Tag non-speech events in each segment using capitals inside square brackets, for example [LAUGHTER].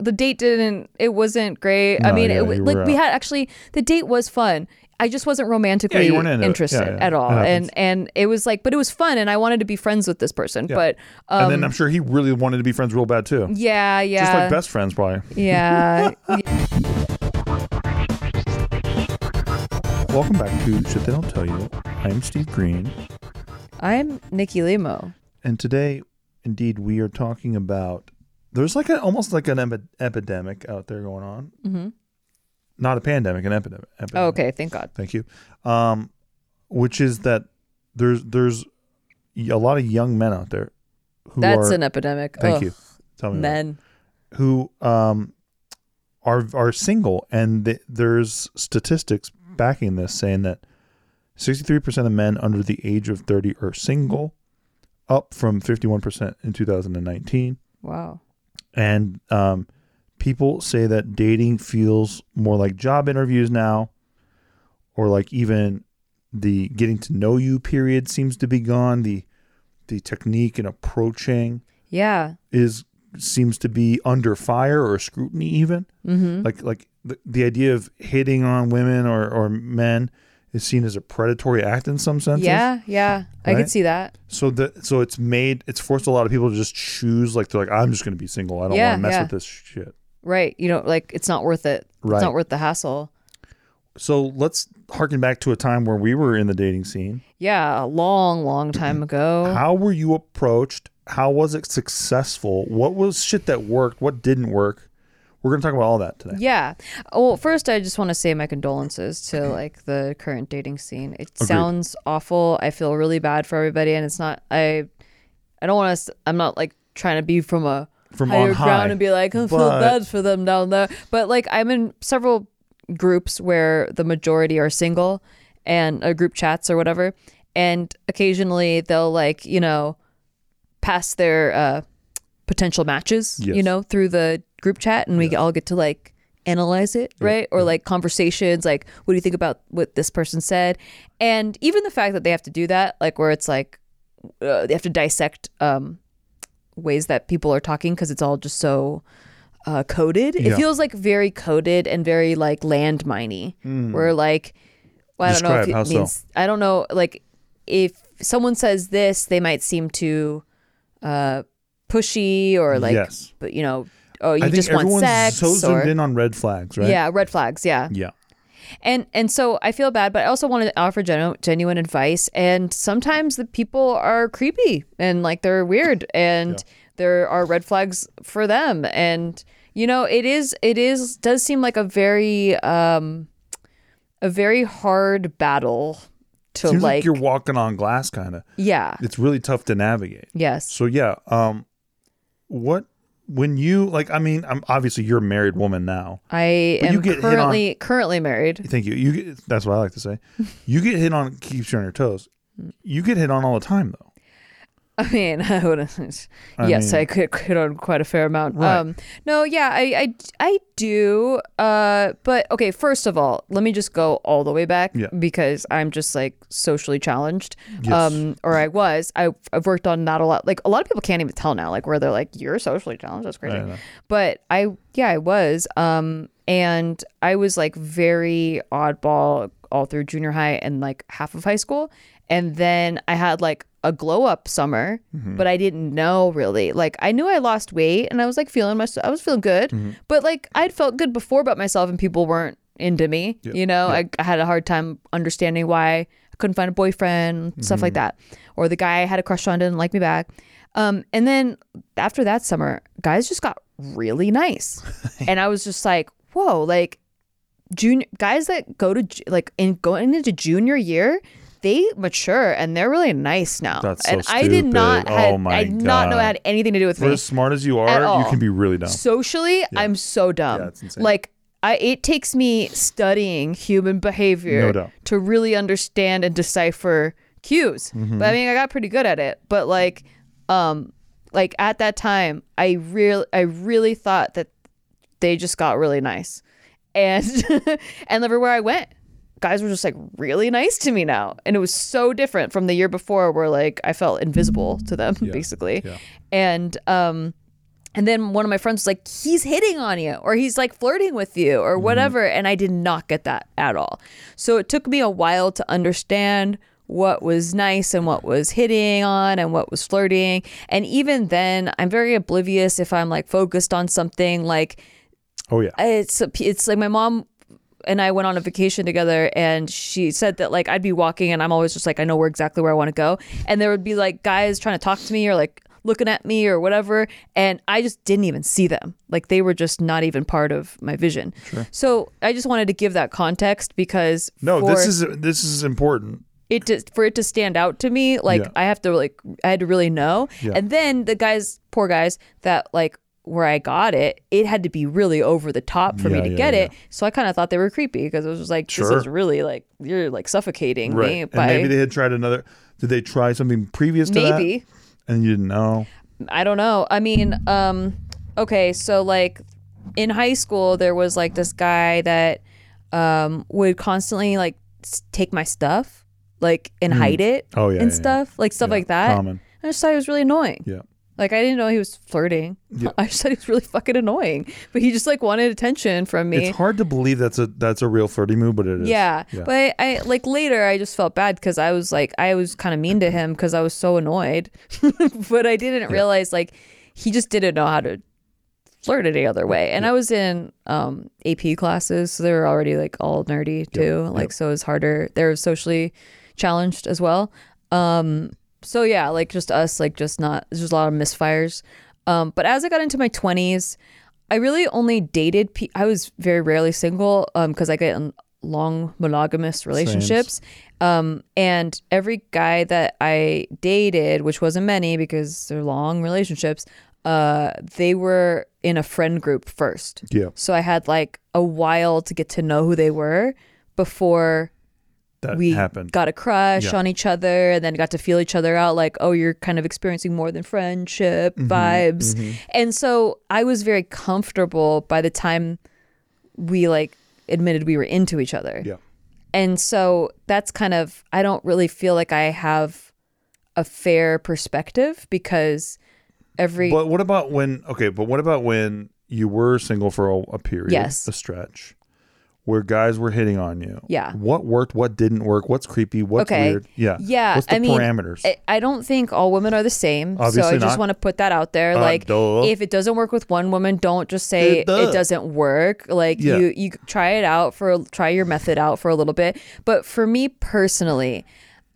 The date didn't it wasn't great i mean yeah, it, like we had actually the date was fun i just wasn't romantically you weren't into it. interested Yeah, yeah. at all and and it was like but it was fun and i wanted to be friends with this person Yeah. but um and then I'm sure he really wanted to be friends real bad too. yeah yeah Just like best friends, probably. yeah [LAUGHS] [LAUGHS] Welcome back to Shit They Don't Tell You. I'm Steve Greene, i'm nikki limo and today, indeed, we are talking about. There's like a almost like an epi- epidemic out there going on. mm-hmm. Not a pandemic, an epidemic. oh, okay thank god Thank you. Um, which is that there's there's a lot of young men out there who that's are. an epidemic thank Ugh, you. Tell me about men who um are are single, and th- there's statistics backing this saying that 63% of men under the age of 30 are single, up from 51% in 2019. wow And um, people say that dating feels more like job interviews now, or like even the getting to know you period seems to be gone. The the technique in approaching yeah is seems to be under fire or scrutiny even mm-hmm. like like the, the idea of hitting on women or, or men is seen as a predatory act in some senses yeah yeah. I Right? could see that. So that so it's made it's forced a lot of people to just choose like they're like i'm just going to be single. I don't Yeah, want to mess yeah. with this shit. Right you know like it's not worth it. Right. it's not worth the hassle. So let's harken back to a time where we were in the dating scene. Yeah a long long [CLEARS THROAT] time ago. How were you approached? How was it successful? What was shit that worked? What didn't work we're going to talk about all that today Yeah. Well, first, I just want to say my condolences to like the current dating scene. It Agreed. sounds awful. I feel really bad for everybody, and it's not. I, I don't want to. I'm not like trying to be from a From higher on high, ground and be like, I feel bad for them down there. But like, I'm in several groups where the majority are single, and uh, group chats or whatever, and occasionally they'll like you know, pass their uh, potential matches, you know, through the group chat, and we all get to like analyze it, right? Or like conversations, like, what do you think about what this person said? And even the fact that they have to do that, like, where it's like uh, they have to dissect um, ways that people are talking because it's all just so uh, coded. It feels like very coded and very like landminey, where like, well, I don't know if it so? means, I don't know, like, if someone says this, they might seem too uh, pushy or like, yes but you know, oh, you i just want everyone's sex so zoomed or in on red flags right yeah, red flags, yeah. yeah And and so I feel bad, but I also want to offer genu- genuine advice. And sometimes the people are creepy and like they're weird, and there are red flags for them. And you know, it is it is does seem like a very um a very hard battle to seems like, like, you're walking on glass kind of yeah it's really tough to navigate yes So yeah, um, what when you like? I mean, I'm obviously you're a married woman now. I But you am get hit on- currently currently married. Thank you. You get, that's what I like to say. You get hit on keeps you on your toes. You get hit on all the time though. I mean, [LAUGHS] I wouldn't. I yes, mean- I could hit on quite a fair amount. Right. Um, no, yeah, I, I, I do. Uh, but okay, first of all, let me just go all the way back Yeah. because I'm just like socially challenged. Yes. Um, or I was. I, I've worked on not a lot. Like a lot of people can't even tell now. Like where they're like, "You're socially challenged." That's crazy. I. But I, yeah, I was. Um, and I was like very oddball all through junior high and like half of high school. And then I had like a glow up summer, Mm-hmm. but I didn't know really. Like I knew I lost weight and I was like feeling myself. I was feeling good, Mm-hmm. but like I'd felt good before about myself and people weren't into me. You know, I, I had a hard time understanding why I couldn't find a boyfriend, stuff like that. Or the guy I had a crush on didn't like me back. Um, and then after that summer, guys just got really nice. [LAUGHS] and I was just like, whoa, like junior guys that go to like in going into junior year, they mature and they're really nice now. That's so and I did not stupid. had, Oh my I did not know it had anything to do with For me. as smart as you are, you can be really dumb. Socially, I'm so dumb. Yeah, it's insane. Like I it takes me studying human behavior No to really understand and decipher cues. Mm-hmm. But I mean, I got pretty good at it. But like um like at that time, I real I really thought that they just got really nice. And [LAUGHS] and everywhere I went, guys were just like really nice to me now. And it was so different from the year before where like I felt invisible to them basically. yeah. And um and then one of my friends was like, he's hitting on you, or he's like flirting with you, or whatever. And I did not get that at all. So it took me a while to understand what was nice and what was hitting on and what was flirting. And even then, I'm very oblivious if I'm like focused on something. Like oh yeah. it's it's like my mom and I went on a vacation together and she said that like I'd be walking and I'm always just like I know where exactly where I want to go and there would be like guys trying to talk to me or like looking at me or whatever and I just didn't even see them like they were just not even part of my vision so I just wanted to give that context because No, for this is this is important. it to, for it to stand out to me like Yeah. I have to like I had to really know Yeah. and then the guys poor guys that like where I got it it had to be really over the top for me to yeah, get yeah. it so I kind of thought they were creepy because it was just like Sure. this is really like you're like suffocating me Right. And by maybe they had tried another did they try something previous to that? maybe And you didn't know? I don't know. I mean, um, okay, so like in high school, there was like this guy that um would constantly like take my stuff, like and hide it, Oh, yeah, and yeah, yeah. stuff, like stuff Yeah, like that. common. I just thought it was really annoying. Yeah. Like I didn't know he was flirting. [LAUGHS] I just thought he was really fucking annoying. But he just like wanted attention from me. It's hard to believe that's a that's a real flirty move, but it is. Yeah. But I, I like later I just felt bad because I was like I was kind of mean to him because I was so annoyed. [LAUGHS] but I didn't realize like he just didn't know how to flirt any other way. And I was in um AP classes, so they were already like all nerdy too. Like so it was harder. They were socially challenged as well. Um so yeah, like just us, like just not there's a lot of misfires. Um but as I got into my twenties, I really only dated. Pe- I was very rarely single because I get in long monogamous relationships. Um, and every guy that I dated, which wasn't many because they're long relationships, uh, they were in a friend group first. Yeah. So I had like a while to get to know who they were before That we happened. got a crush Yeah. on each other and then got to feel each other out like oh you're kind of experiencing more than friendship Mm-hmm, vibes and so i was very comfortable by the time we like admitted we were into each other yeah. and so that's kind of i don't really feel like i have a fair perspective because every But what about when okay, but what about when you were single for a, a period, Yes. a stretch, where guys were hitting on you? Yeah. What worked? What didn't work? What's creepy? What's Okay. weird? Yeah. Yeah, What's the I mean, parameters? I, I don't think all women are the same. so Obviously I just want to put that out there. Uh, like, duh. if it doesn't work with one woman, don't just say duh. it doesn't work. Like, Yeah. you you try it out for try your method out for a little bit. But for me personally,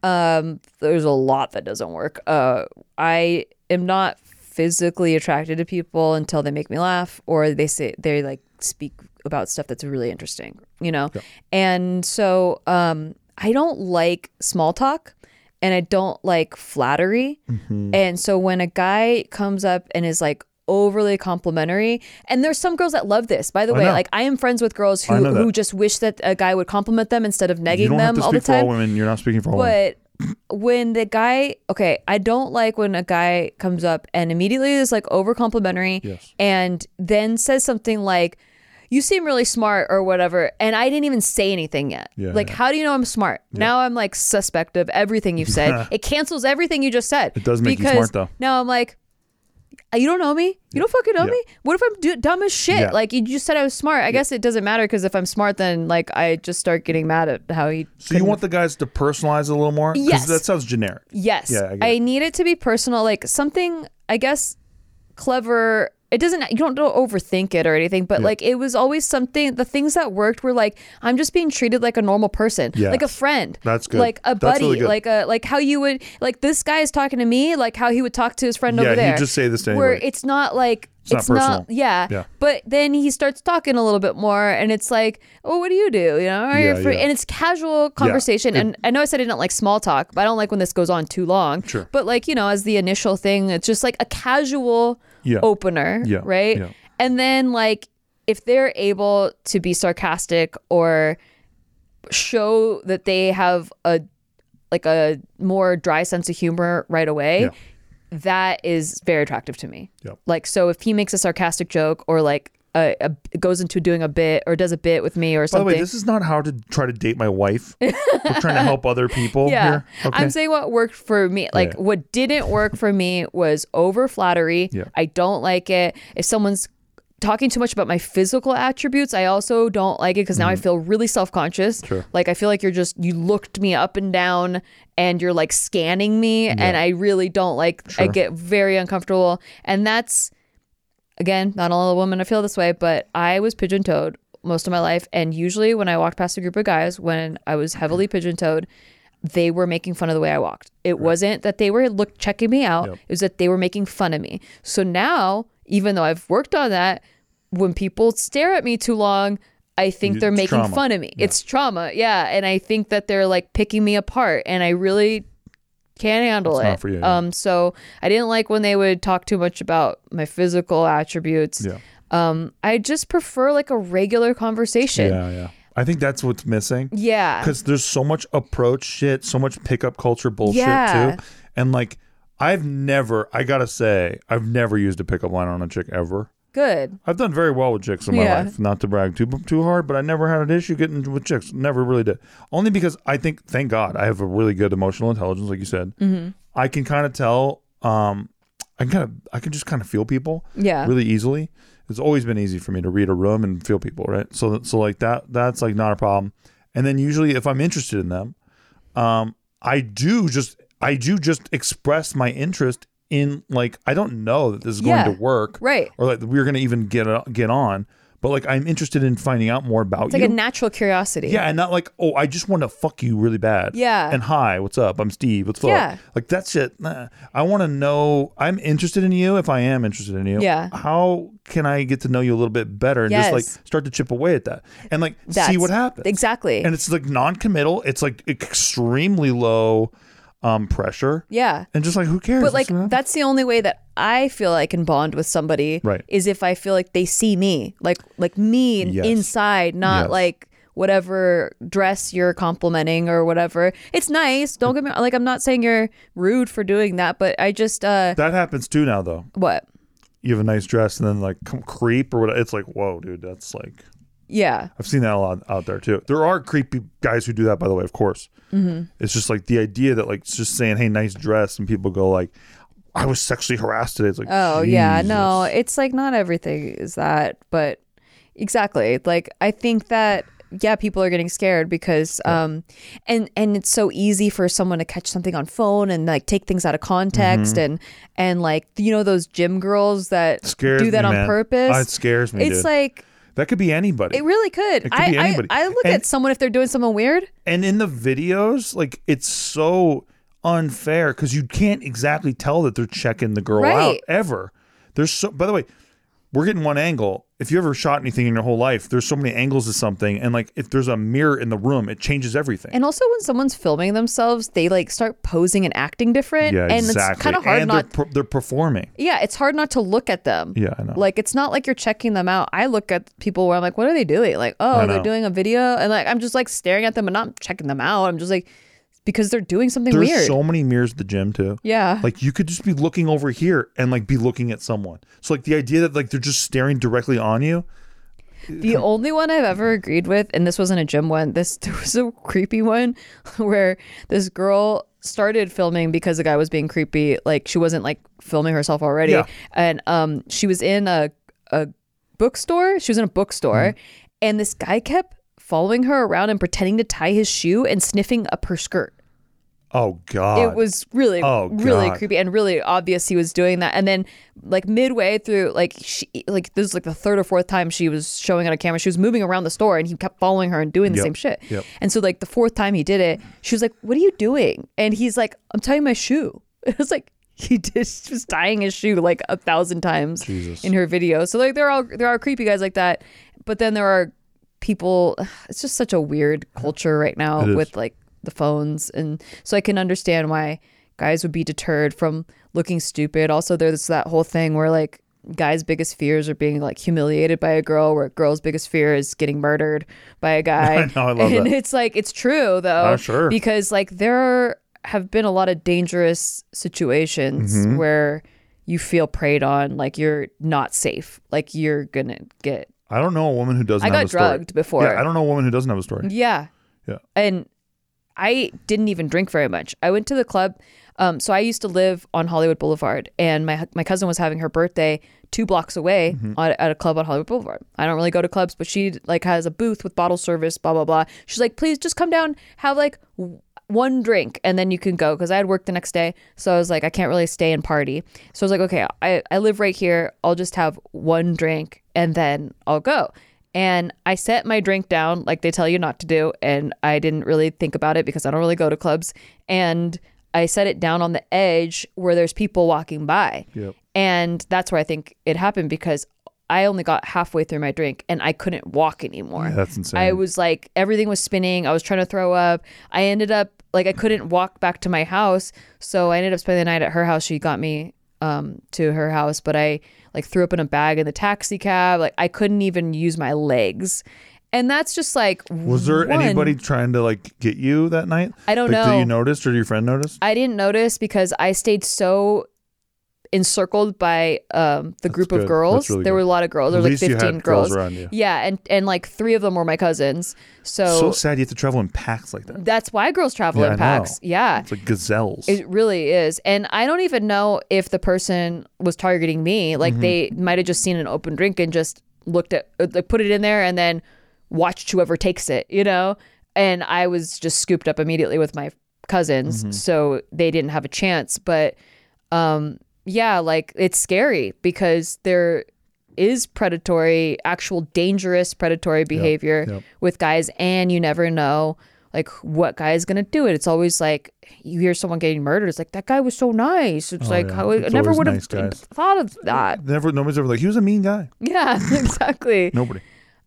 um, there's a lot that doesn't work. Uh, I am not physically attracted to people until they make me laugh or they say they like speak about stuff that's really interesting, you know? And so um I don't like small talk and I don't like flattery. And so when a guy comes up and is like overly complimentary and there's some girls that love this by the I way know. like i am friends with girls who who just wish that a guy would compliment them instead of you negging them to all the for all time women. You're not speaking for all women. but when the guy, okay, I don't like when a guy comes up and immediately is like over complimentary Yes. and then says something like, you seem really smart or whatever. And I didn't even say anything yet. Yeah, like, yeah. how do you know I'm smart? Now I'm like suspect of everything you've said. [LAUGHS] it cancels everything you just said. It does make you smart, though. Now I'm like, "Uh, you don't know me. You don't fucking know Yeah. me. What if I'm do- dumb as shit? Yeah. Like you just said I was smart. I guess it doesn't matter because if I'm smart, then like I just start getting mad at how he. So you want the guys to personalize a little more? Yes. That sounds generic. Yes. Yeah, I I, need it to be personal, like something, I guess, clever it doesn't you don't, don't overthink it or anything but Yeah. like it was always something the things that worked were like i'm just being treated like a normal person like a friend That's good. like a buddy really like a like how you would like this guy is talking to me like how he would talk to his friend Yeah, over there just say this to where it's not like It's not personal. yeah. Yeah. but then he starts talking a little bit more and it's like oh what do you do you know Are Yeah, yeah. and it's casual conversation It- and i know i said i didn't like small talk but i don't like when this goes on too long Sure. but like you know as the initial thing it's just like a casual Yeah. opener Yeah, right yeah. and then like if they're able to be sarcastic or show that they have a like a more dry sense of humor right away Yeah. that is very attractive to me Yep. like so if he makes a sarcastic joke or like a, a goes into doing a bit or does a bit with me or something. By the way, this is not how to try to date my wife. We're trying to help other people [LAUGHS] yeah here. Okay. i'm saying what worked for me like Yeah. what didn't work for me was over flattery Yeah. i don't like it if someone's talking too much about my physical attributes i also don't like it because now i feel really self-conscious Mm-hmm. Sure. like i feel like you're just you looked me up and down and you're like scanning me and i really don't like i get very uncomfortable and that's again, not all women I feel this way, but I was pigeon toed most of my life. And usually when I walked past a group of guys, when I was heavily pigeon toed, they were making fun of the way I walked. It wasn't that they were look checking me out. Yep. It was that they were making fun of me. So now, even though I've worked on that, when people stare at me too long, I think It's they're making trauma. fun of me. It's trauma. Yeah. And I think that they're like picking me apart. And I really can't handle It's it. not for you, yeah. Um, so I didn't like when they would talk too much about my physical attributes. Yeah. Um, I just prefer like a regular conversation. Yeah, yeah. I think that's what's missing. Yeah. Because there's so much approach shit, so much pickup culture bullshit Yeah. too. And like, I've never, I gotta say, I've never used a pickup line on a chick ever. Good. I've done very well with chicks in my Yeah. life. Not to brag too too hard, but I never had an issue getting with chicks. Never really did. Only because I think, thank God, I have a really good emotional intelligence, like you said. Mm-hmm. I can kind of tell. Um, I can kind of, I can just kind of feel people Yeah. really easily. It's always been easy for me to read a room and feel people, right? So, so like that, that's like not a problem. And then usually, if I'm interested in them, um, I do just, I do just express my interest in like I don't know that this is going Yeah. to work, Right. Or like we're going to even get uh, get on, but like I'm interested in finding out more about you. It's like you. a natural curiosity. yeah, and not like, oh, I just want to fuck you really bad. Yeah. And hi, what's up? I'm Steve. What's up? Yeah. Like that shit. Nah. I want to know. I'm interested in you. If I am interested in you, Yeah. How can I get to know you a little bit better and just like start to chip away at that and like see That's- what happens? Exactly. And it's like non-committal. It's like extremely low um pressure. yeah. And just like who cares? But like Let's see what happens. that's the only way that I feel I can bond with somebody Right. is if I feel like they see me. Like like me Yes. inside, not Yes. like whatever dress you're complimenting or whatever. It's nice. Don't get me like I'm not saying you're rude for doing that, but I just uh that happens too now though. what? You have a nice dress and then like come creep or what? It's like whoa, dude. That's like Yeah. I've seen that a lot out there too. There are creepy guys who do that, by the way. Of course, mm-hmm. it's just like the idea that like just saying, "Hey, nice dress," and people go like, "I was sexually harassed today." It's like, Oh yeah, no, it's like not everything is that, but exactly. Like I think that yeah, people are getting scared because um and and it's so easy for someone to catch something on phone and like take things out of context and and like you know those gym girls that Scares do that me, on man. purpose. Oh, it scares me, It's dude. like that could be anybody. it really could. It could I, be anybody. I I look And- at someone if they're doing something weird. and in the videos, like it's so unfair because you can't exactly tell that they're checking the girl out ever. There's so. By the way, we're getting one angle. If you ever shot anything in your whole life, there's so many angles of something, and like if there's a mirror in the room, it changes everything. And also when someone's filming themselves, they like start posing and acting different. yeah, and exactly. it's kind of hard and not they're, per- they're performing. Yeah, it's hard not to look at them. Yeah, I know. Like it's not like you're checking them out. I look at people where I'm like, what are they doing? Like, oh, they're doing a video, and like I'm just like staring at them and not checking them out. I'm just like because they're doing something There's weird. so many mirrors at the gym too. yeah. Like you could just be looking over here and like be looking at someone. So like the idea that like they're just staring directly on you. The only one I've ever agreed with, and this wasn't a gym one, this [LAUGHS] there was a creepy one [LAUGHS] where this girl started filming because the guy was being creepy. Like she wasn't like filming herself already. Yeah. And um she was in a a bookstore. She was in a bookstore and this guy kept following her around and pretending to tie his shoe and sniffing up her skirt. Oh God. It was really, Oh, really God. creepy and really obvious he was doing that. And then, like midway through, like she, like this is like the third or fourth time she was showing on a camera. She was moving around the store, and he kept following her and doing the Yep. same shit. Yep. And so, like the fourth time he did it, she was like, "What are you doing?" And he's like, "I'm tying my shoe." [LAUGHS] It was like he just was tying his shoe like a thousand times Jesus. in her video. So like there are there are creepy guys like that, but then there are people. [SIGHS] It's just such a weird culture right now with like the phones, and so I can understand why guys would be deterred from looking stupid. Also, there's that whole thing where like guys' biggest fears are being like humiliated by a girl, where a girl's biggest fear is getting murdered by a [LAUGHS] guy. Know, I love and that. it's like it's true though, Oh, sure. because like there are, have been a lot of dangerous situations Mm-hmm. where you feel preyed on, like you're not safe, like you're gonna get I don't know a woman who doesn't I have got a story. drugged before. Yeah, I don't know a woman who doesn't have a story. Yeah. Yeah. And I didn't even drink very much. I went to the club. Um, so I used to live on Hollywood Boulevard, and my my cousin was having her birthday two blocks away Mm-hmm. on, at a club on Hollywood Boulevard. I don't really go to clubs, but she like has a booth with bottle service, blah blah blah. She's like, please just come down, have like w- one drink, and then you can go. Because I had work the next day, so I was like, I can't really stay and party. So I was like, okay, I I live right here. I'll just have one drink, and then I'll go. And I set my drink down like they tell you not to do. And I didn't really think about it because I don't really go to clubs. And I set it down on the edge where there's people walking by. Yep. And that's where I think it happened because I only got halfway through my drink and I couldn't walk anymore. Yeah, that's insane. I was like, everything was spinning. I was trying to throw up. I ended up like I couldn't walk back to my house. So I ended up spending the night at her house. She got me um, to her house, but I like threw up in a bag in the taxi cab. Like I couldn't even use my legs. And that's just like Was there one- anybody trying to like get you that night? I don't like, know. Did you notice or did your friend notice? I didn't notice because I stayed so encircled by um, the group good. of girls. That's really there good. were a lot of girls. There were like least you had 15 girls girls. Yeah, and and like three of them were my cousins. So, so sad you have to travel in packs like that. that's why girls travel Yeah, in packs. Yeah. It's like gazelles. It really is. And I don't even know if the person was targeting me. Mm-hmm. Like they might have just seen an open drink and just looked at, uh, like put it in there and then watched whoever takes it, you know? And I was just scooped up immediately with my cousins. Mm-hmm. So they didn't have a chance. But um, yeah, like it's scary because there is predatory, actual dangerous predatory behavior yep. with guys, and you never know like what guy is gonna do it. It's always like you hear someone getting murdered. It's like that guy was so nice. It's Oh, like yeah. how I never would have nice thought of that. Never, nobody's ever like he was a mean guy. Yeah, [LAUGHS] exactly. Nobody.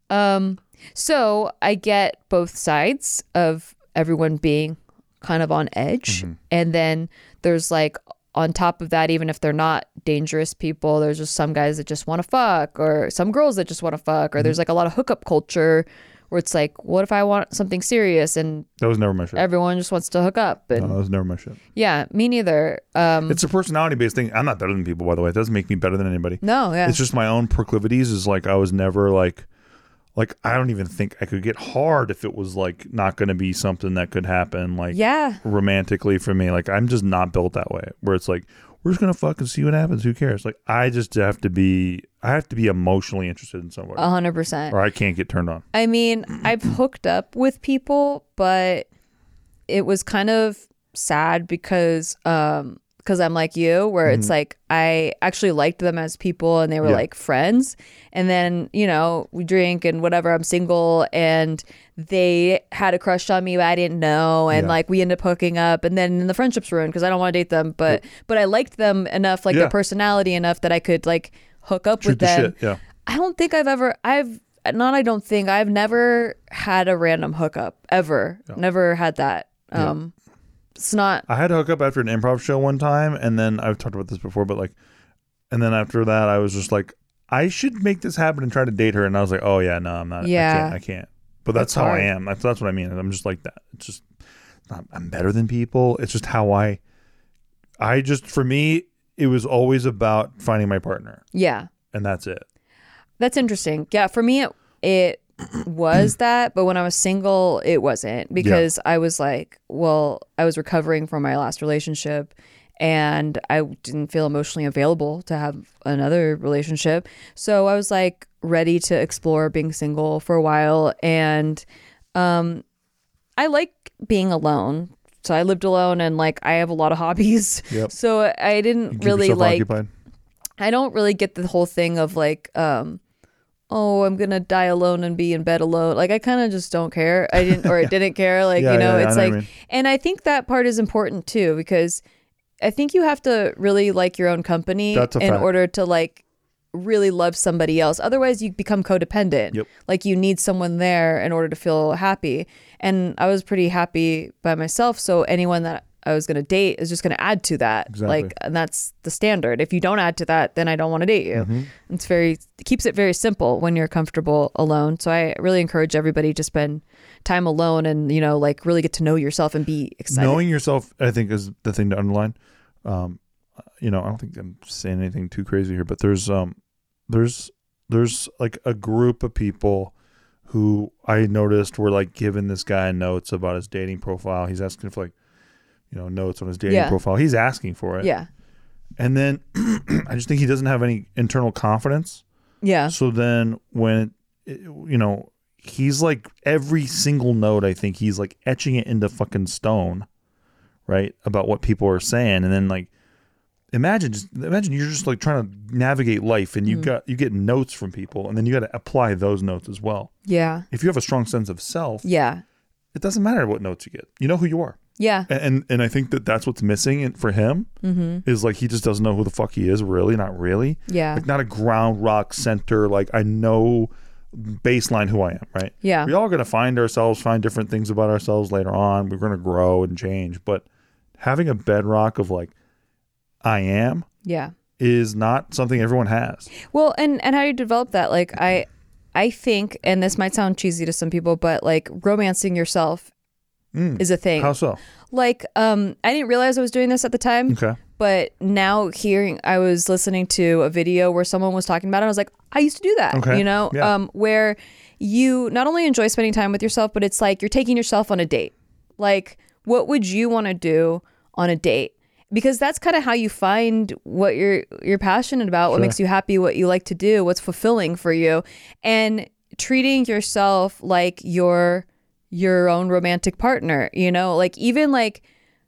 Um, so I get both sides of everyone being kind of on edge, Mm-hmm. and then there's like on top of that, even if they're not dangerous people, there's just some guys that just want to fuck, or some girls that just want to fuck, or Mm-hmm. there's like a lot of hookup culture where it's like, what if I want something serious and That was never my shit. everyone just wants to hook up? And No, that was never my shit. yeah, me neither. Um, It's a personality based thing. I'm not better than people, by the way. It doesn't make me better than anybody. no, yeah, It's just my own proclivities. Is like I was never like, like I don't even think I could get hard if it was like not going to be something that could happen. Like yeah, romantically for me. Like I'm just not built that way. Where it's like we're just gonna fucking see what happens. Who cares? Like I just have to be. I have to be emotionally interested in somebody, a hundred percent. or I can't get turned on. I mean, I've hooked up with people, but it was kind of sad because um because I'm like you where it's like I actually liked them as people and they were Yeah. like friends and then, you know, we drink and whatever, I'm single and they had a crush on me but I didn't know and Yeah. like we end up hooking up and then the friendship's ruined because I don't want to date them, but but I liked them enough like their personality enough that I could like hook up Shoot with the them. shit. Yeah. I don't think I've ever I've not I don't think I've never had a random hookup ever. Never had that. Um it's not I had to hook up after an improv show one time, and then I've talked about this before, but like, and then after that, I was just like, I should make this happen and try to date her, and I was like, oh yeah, no, I'm not. Yeah. I can't. I can't. But that's, That's how hard. I am. That's that's what I mean. I'm just like that. It's just not, I'm better than people. It's just how I. I just for me, it was always about finding my partner, yeah. and that's it. That's interesting. Yeah, for me it it was that, but when I was single, it wasn't because I was like, well, I was recovering from my last relationship and I didn't feel emotionally available to have another relationship. So I was like ready to explore being single for a while and um I like being alone so I lived alone and like I have a lot of [LAUGHS] hobbies. Yep. So I didn't really like occupied. I don't really get the whole thing of like, um, oh, I'm gonna die alone and be in bed alone. Like I kind of just don't care. I didn't or [LAUGHS] I didn't care. Like Yeah, you know, yeah, yeah, it's know like, you mean. and I think that part is important too because I think you have to really like your own company in fact. order to like really love somebody else. Otherwise, you become codependent. Yep. Like you need someone there in order to feel happy. And I was pretty happy by myself. So anyone that I was going to date is just going to add to that. Exactly. Like, and that's the standard. If you don't add to that, then I don't want to date you. Mm-hmm. It's very, it keeps it very simple when you're comfortable alone. So I really encourage everybody to spend time alone and, you know, like really get to know yourself and be excited. Knowing yourself, I think, is the thing to underline. Um, you know, I don't think I'm saying anything too crazy here, but there's um, there's there's like a group of people who I noticed were like giving this guy notes about his dating profile. He's asking for like, you know, notes on his dating Yeah. profile. He's asking for it. yeah. And then [CLEARS THROAT] I just think he doesn't have any internal confidence. Yeah. So then when, it, you know, he's like every single note, I think he's like etching it into fucking stone, right? About what people are saying. And then like, imagine just imagine you're just like trying to navigate life and you mm-hmm. got, you get notes from people and then you got to apply those notes as well. Yeah. If you have a strong sense of self, Yeah. it doesn't matter what notes you get. You know who you are. Yeah. And and, I think that that's what's missing in- for him Mm-hmm. is like he just doesn't know who the fuck he is really, not really Yeah. like not a ground rock center like i know baseline who i am right Yeah. we're all going to find ourselves find different things about ourselves later on we're going to grow and change but having a bedrock of like i am Yeah. is not something everyone has Well, and and how do you develop that? Like I I think and this might sound cheesy to some people, but like romancing yourself Mm. is a thing. how so Like um I didn't realize I was doing this at the time. okay But now hearing I was listening to a video where someone was talking about it, I was like, I used to do that. Okay. You know? Yeah. Um where you not only enjoy spending time with yourself, but it's like you're taking yourself on a date. Like, what would you want to do on a date? Because that's kind of how you find what you're you're passionate about, what Sure. makes you happy, what you like to do, what's fulfilling for you. And treating yourself like your your own romantic partner, you know, like even like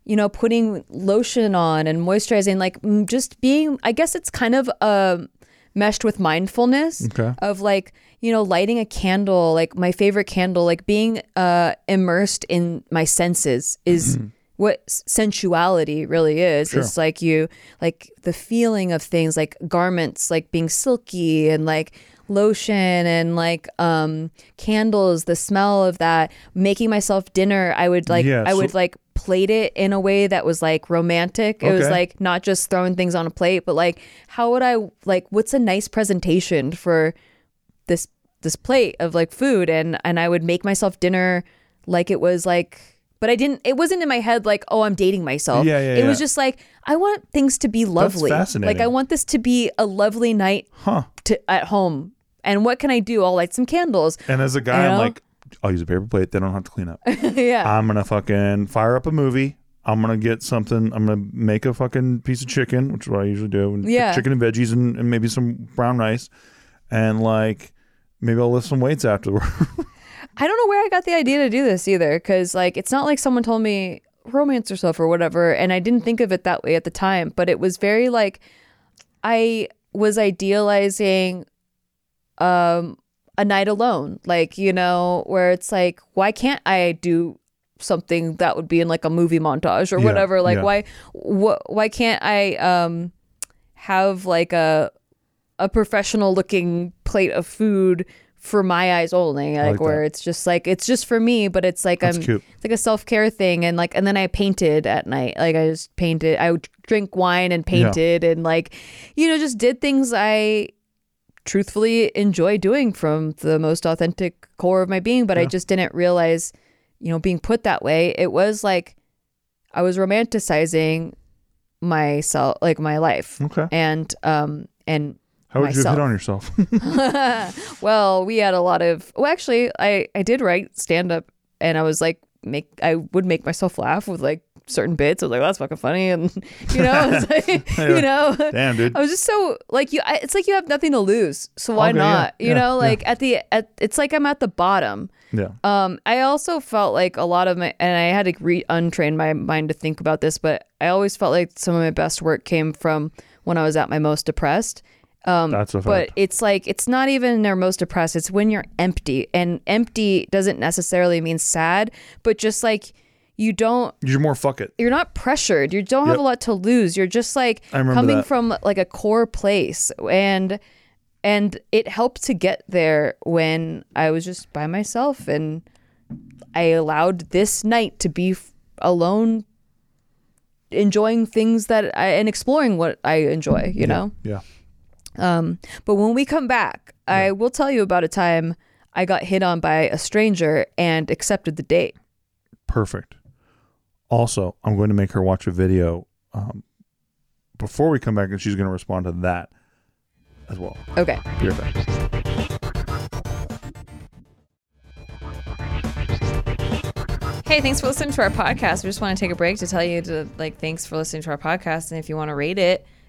you know, putting lotion on and moisturizing, like just being, I guess it's kind of um meshed with mindfulness Okay. of like, you know, lighting a candle, like my favorite candle, like being uh, immersed in my senses is [CLEARS THROAT] what sensuality really is. Sure. It's like you, like the feeling of things, like garments, like being silky and like lotion and like um candles the smell of that making myself dinner i would like Yeah, i would like plate it in a way that was like romantic it was like not just throwing things on a plate but like how would i like what's a nice presentation for this this plate of like food and and I would make myself dinner like it was like but I didn't it wasn't in my head like oh I'm dating myself. Yeah, yeah, it was just like I want things to be lovely. fascinating. Like I want this to be a lovely night huh to at home. And what can I do? I'll light some candles. and as a guy You i'm like i'll use a paper plate then i don't have to clean up [LAUGHS] yeah. i'm gonna fucking fire up a movie I'm gonna get something. I'm gonna make a fucking piece of chicken, which is what I usually do. And Yeah. chicken and veggies and, and maybe some brown rice, and like maybe I'll lift some weights afterward. [LAUGHS] I don't know where I got the idea to do this either, because like it's not like someone told me romance yourself or whatever, and I didn't think of it that way at the time. But it was very like I was idealizing um a night alone, like you know, where it's like, why can't I do something that would be in like a movie montage or Yeah, whatever? Like yeah. why wh- why can't I um have like a a professional looking plate of food for my eyes only like, like where that. it's just like it's just for me but it's like That's i'm cute. it's like a self-care thing and like and then i painted at night like i just painted i would drink wine and painted and like you know just did things i truthfully enjoy doing from the most authentic core of my being but i just didn't realize you know being put that way it was like i was romanticizing myself like my life okay. and um and How would you myself. hit on yourself? [LAUGHS] [LAUGHS] well, we had a lot of. Well, actually, I I did write stand up, and I was like, make I would make myself laugh with like certain bits. I was like, that's fucking funny, and [LAUGHS] you know, like, [LAUGHS] you know, Damn, dude. I was just so like you. I, it's like you have nothing to lose, so why Okay, yeah, not? you yeah, know, yeah. like at the at it's like I'm at the bottom. Yeah. Um, I also felt like a lot of my, and I had to re untrain my mind to think about this, but I always felt like some of my best work came from when I was at my most depressed. Um, That's a but it's like it's not even their most depressed. It's when you're empty, and empty doesn't necessarily mean sad, but just like you don't You're more fuck it. you're not pressured. You don't have Yep. a lot to lose. You're just like coming that. from like a core place and and it helped to get there when I was just by myself and I allowed this night to be f- alone enjoying things that I and exploring what I enjoy, you know? Yeah. Um, but when we come back, I will tell you about a time I got hit on by a stranger and accepted the date. Perfect. Also, I'm going to make her watch a video um, before we come back, and she's going to respond to that as well. Okay. Be right back. Hey, thanks for listening to our podcast. We just want to take a break to tell you to like thanks for listening to our podcast, and if you want to rate it,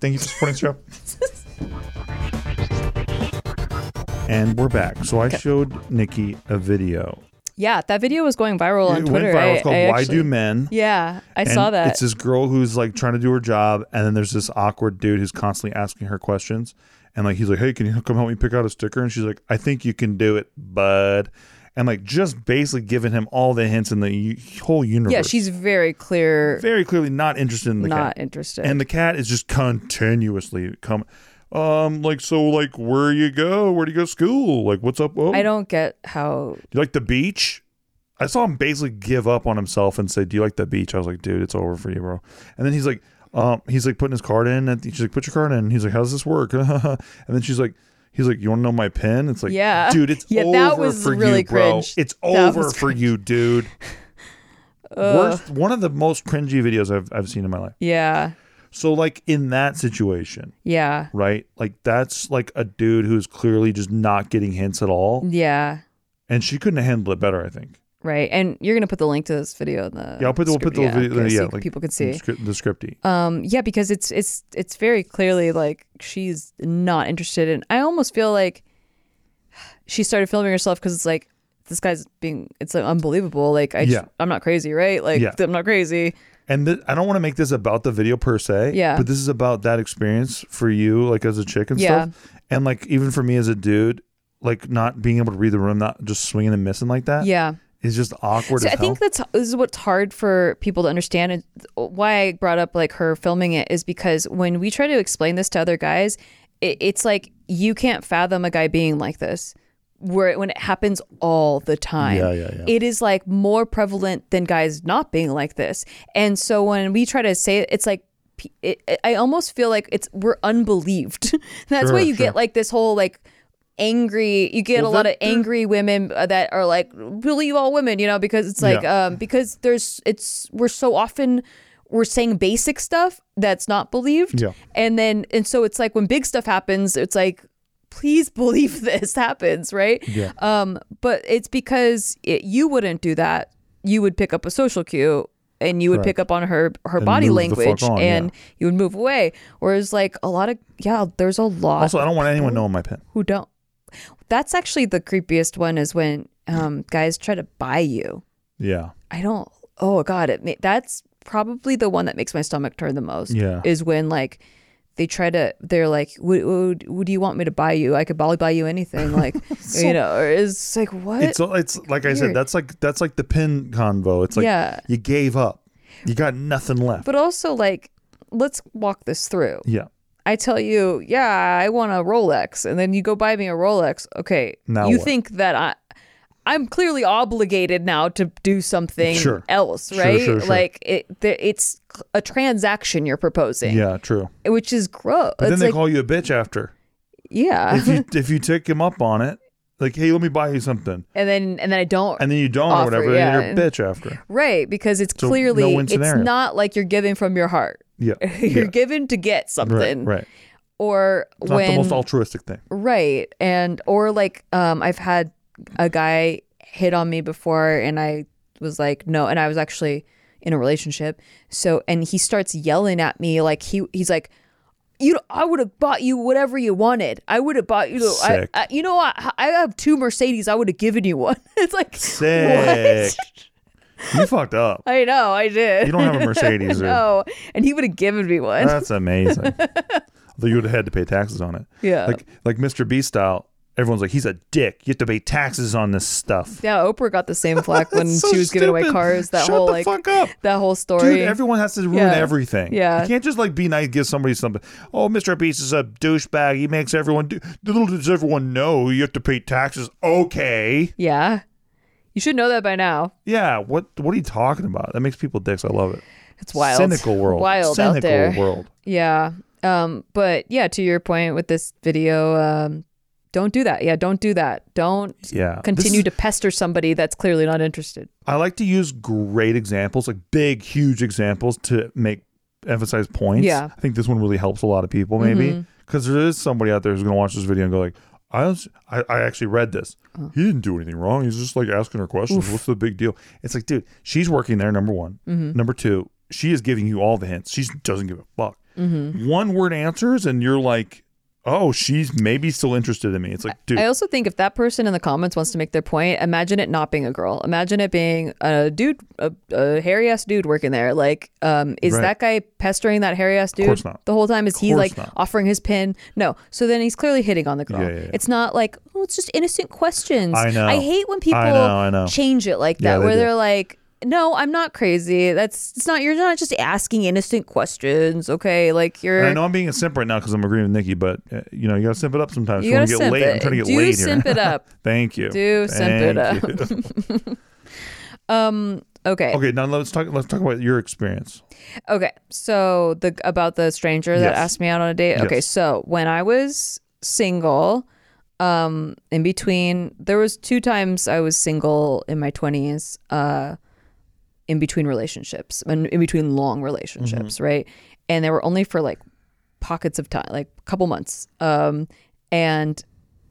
Thank you for supporting the show. And we're back. So I showed Nikki a video. Yeah, that video was going viral on it Twitter. went viral. It's called I "Why actually- Do Men." Yeah, I And saw that. It's this girl who's like trying to do her job, and then there's this awkward dude who's constantly asking her questions. And like he's like, "Hey, can you come help me pick out a sticker?" And she's like, "I think you can do it, bud." And like just basically giving him all the hints in the u- whole universe. yeah, she's very clear, very clearly not interested in the not cat. interested. And the cat is just continuously come, um, like so, like where you go? Where do you go to school? Like what's up? Oh, I don't get how. Do you like the beach? I saw him basically give up on himself and say, "Do you like the beach?" I was like, "Dude, it's over for you, bro." And then he's like, um, he's like putting his card in, and she's like, "Put your card in." And he's like, "How does this work?" [LAUGHS] and then she's like, "He's like, you want to know my pin?" It's like, Yeah. dude, it's Yeah, over that was for really you, bro. cringe. It's over for you, dude." [LAUGHS] Worst, one of the most cringy videos I've I've seen in my life. Yeah, So like in that situation, yeah, right? Like that's like a dude who's clearly just not getting hints at all, yeah. and she couldn't have handled it better. I think. Right, and you're gonna put the link to this video in the Yeah, I'll put the, we'll put the script- video. okay, Yeah, so like people can see. the scripty. Um, yeah, because it's it's it's very clearly like she's not interested in. I almost feel like she started filming herself because it's like this guy's being it's like, unbelievable. Like I, Yeah. I'm not crazy, right? Like Yeah. I'm not crazy. And th- I don't want to make this about the video per se. Yeah. But this is about that experience for you, like as a chick and Yeah. stuff. And like even for me as a dude, like not being able to read the room, not just swinging and missing like that, Yeah. Is just awkward So I think that's this is what's hard for people to understand. And why I brought up like her filming it is because when we try to explain this to other guys, it, it's like you can't fathom a guy being like this. Where when it happens all the time, Yeah, yeah, yeah. it is like more prevalent than guys not being like this. And so when we try to say it, it's like it- I almost feel like it's we're unbelieved. [LAUGHS] That's Sure, why you sure. get like this whole like angry you get Well, a lot of angry women uh, that are like believe all women you know because it's like Yeah. um because there's it's we're so often we're saying basic stuff that's not believed Yeah. and then and so it's like when big stuff happens it's like please [LAUGHS] believe this happens right Yeah. um but it's because it, you wouldn't do that you would pick up a social cue and you would pick up on her her And body move the fuck language on, and yeah. you would move away whereas like a lot of yeah there's a lot Also, I don't want anyone knowing my pin. who don't. That's actually the creepiest one is when um, guys try to buy you. Yeah. I don't. Oh God, it ma- that's probably the one that makes my stomach turn the most. Yeah. is when like they try to. They're like, "Would, would, you want me to buy you? I could probably buy you anything." Like [LAUGHS] you know, or it's like what? It's it's like I said, that's like that's like the pin convo. It's like Yeah. you gave up. You got nothing left. but also like, let's walk this through. yeah. I tell you, yeah, I want a Rolex, and then you go buy me a Rolex. Okay, Now you what? think that I, I'm clearly obligated now to do something Sure. else, right? sure, sure. Like it, the, it's a transaction you're proposing, Yeah, true. which is gross. But then It's they like, call you a bitch after. yeah, If you [LAUGHS] if you take him up on it, like, hey, let me buy you something, and then and then I don't. and then you don't Offer, or whatever, yeah. then you're a bitch after. Right, because it's So, clearly no-win it's not like you're giving from your heart. Yeah, [LAUGHS] you're yeah. given to get something, Right, right. or It's when the most altruistic thing. right, and or like um, I've had a guy hit on me before, and I was like, no, and I was actually in a relationship, so and he starts yelling at me like he he's like. You know, I would have bought you whatever you wanted. I would have bought you. I. I, you know, I, I have two Mercedes. I would have given you one. [LAUGHS] It's like Sick. What? [LAUGHS] You fucked up. I know, I did. You don't have a Mercedes. [LAUGHS] or- no, and he would have given me one. That's amazing. Although you would have had to pay taxes on it. Yeah. Like like Mr. B style. Everyone's like, he's a dick. You have to pay taxes on this stuff. yeah, Oprah got the same flack [LAUGHS] when so she was giving away cars. That Shut whole the like fuck up. that whole story. Dude, everyone has to ruin Yeah. everything. Yeah. You can't just like be nice, give somebody something. Oh, Mr. Beast is a douchebag. He makes everyone do. Little does everyone know you have to pay taxes. Okay. yeah, you should know that by now. Yeah. What What are you talking about? That makes people dicks. I love it. It's wild. Cynical world. Wild Cynical out there. world. Yeah. Um. But yeah, to your point with this video, um, don't do that. Yeah, don't do that. Don't Yeah. Continue is- to pester somebody that's clearly not interested. I like to use great examples, like big, huge examples, to make emphasize points. Yeah. I think this one really helps a lot of people, maybe mm-hmm. because there is somebody out there who's going to watch this video and go like, I, was, I, I actually read this. Uh. He didn't do anything wrong. He's just like asking her questions. What's the big deal? It's like, dude, she's working there. Number one. Mm-hmm. Number two, she is giving you all the hints. She doesn't give a fuck. Mm-hmm. One word answers, and you're like, oh, she's maybe still interested in me. It's like, dude, I also think if that person in the comments wants to make their point, imagine it not being a girl. Imagine it being a dude, a, a hairy ass dude working there. Like, um, is Right. that guy pestering that hairy ass dude course not. the whole time? Is he like not. offering his pin? No. So then he's clearly hitting on the girl. Yeah, yeah, yeah. It's not like oh, it's just innocent questions. I know. I hate when people I know, I know. change it like that, where do. they're like. No, I'm not crazy. That's it's not. You're not just asking innocent questions, okay? Like you're. And I know I'm being a simp right now because I'm agreeing with Nikki, but uh, you know you gotta simp it up sometimes. You gotta get simp laid. it. I'm trying to get Do laid simp here. it up. [LAUGHS] Thank you. Do simp it up. [LAUGHS] um. Okay. okay, now let's talk. Let's talk about your experience. Okay, so the about the stranger that Yes. asked me out on a date. Okay, Yes. so when I was single, um, in between, there was two times I was single in my twenties, uh, in between relationships, and in between long relationships, Mm-hmm. right? And they were only for like pockets of time, like a couple months. Um, and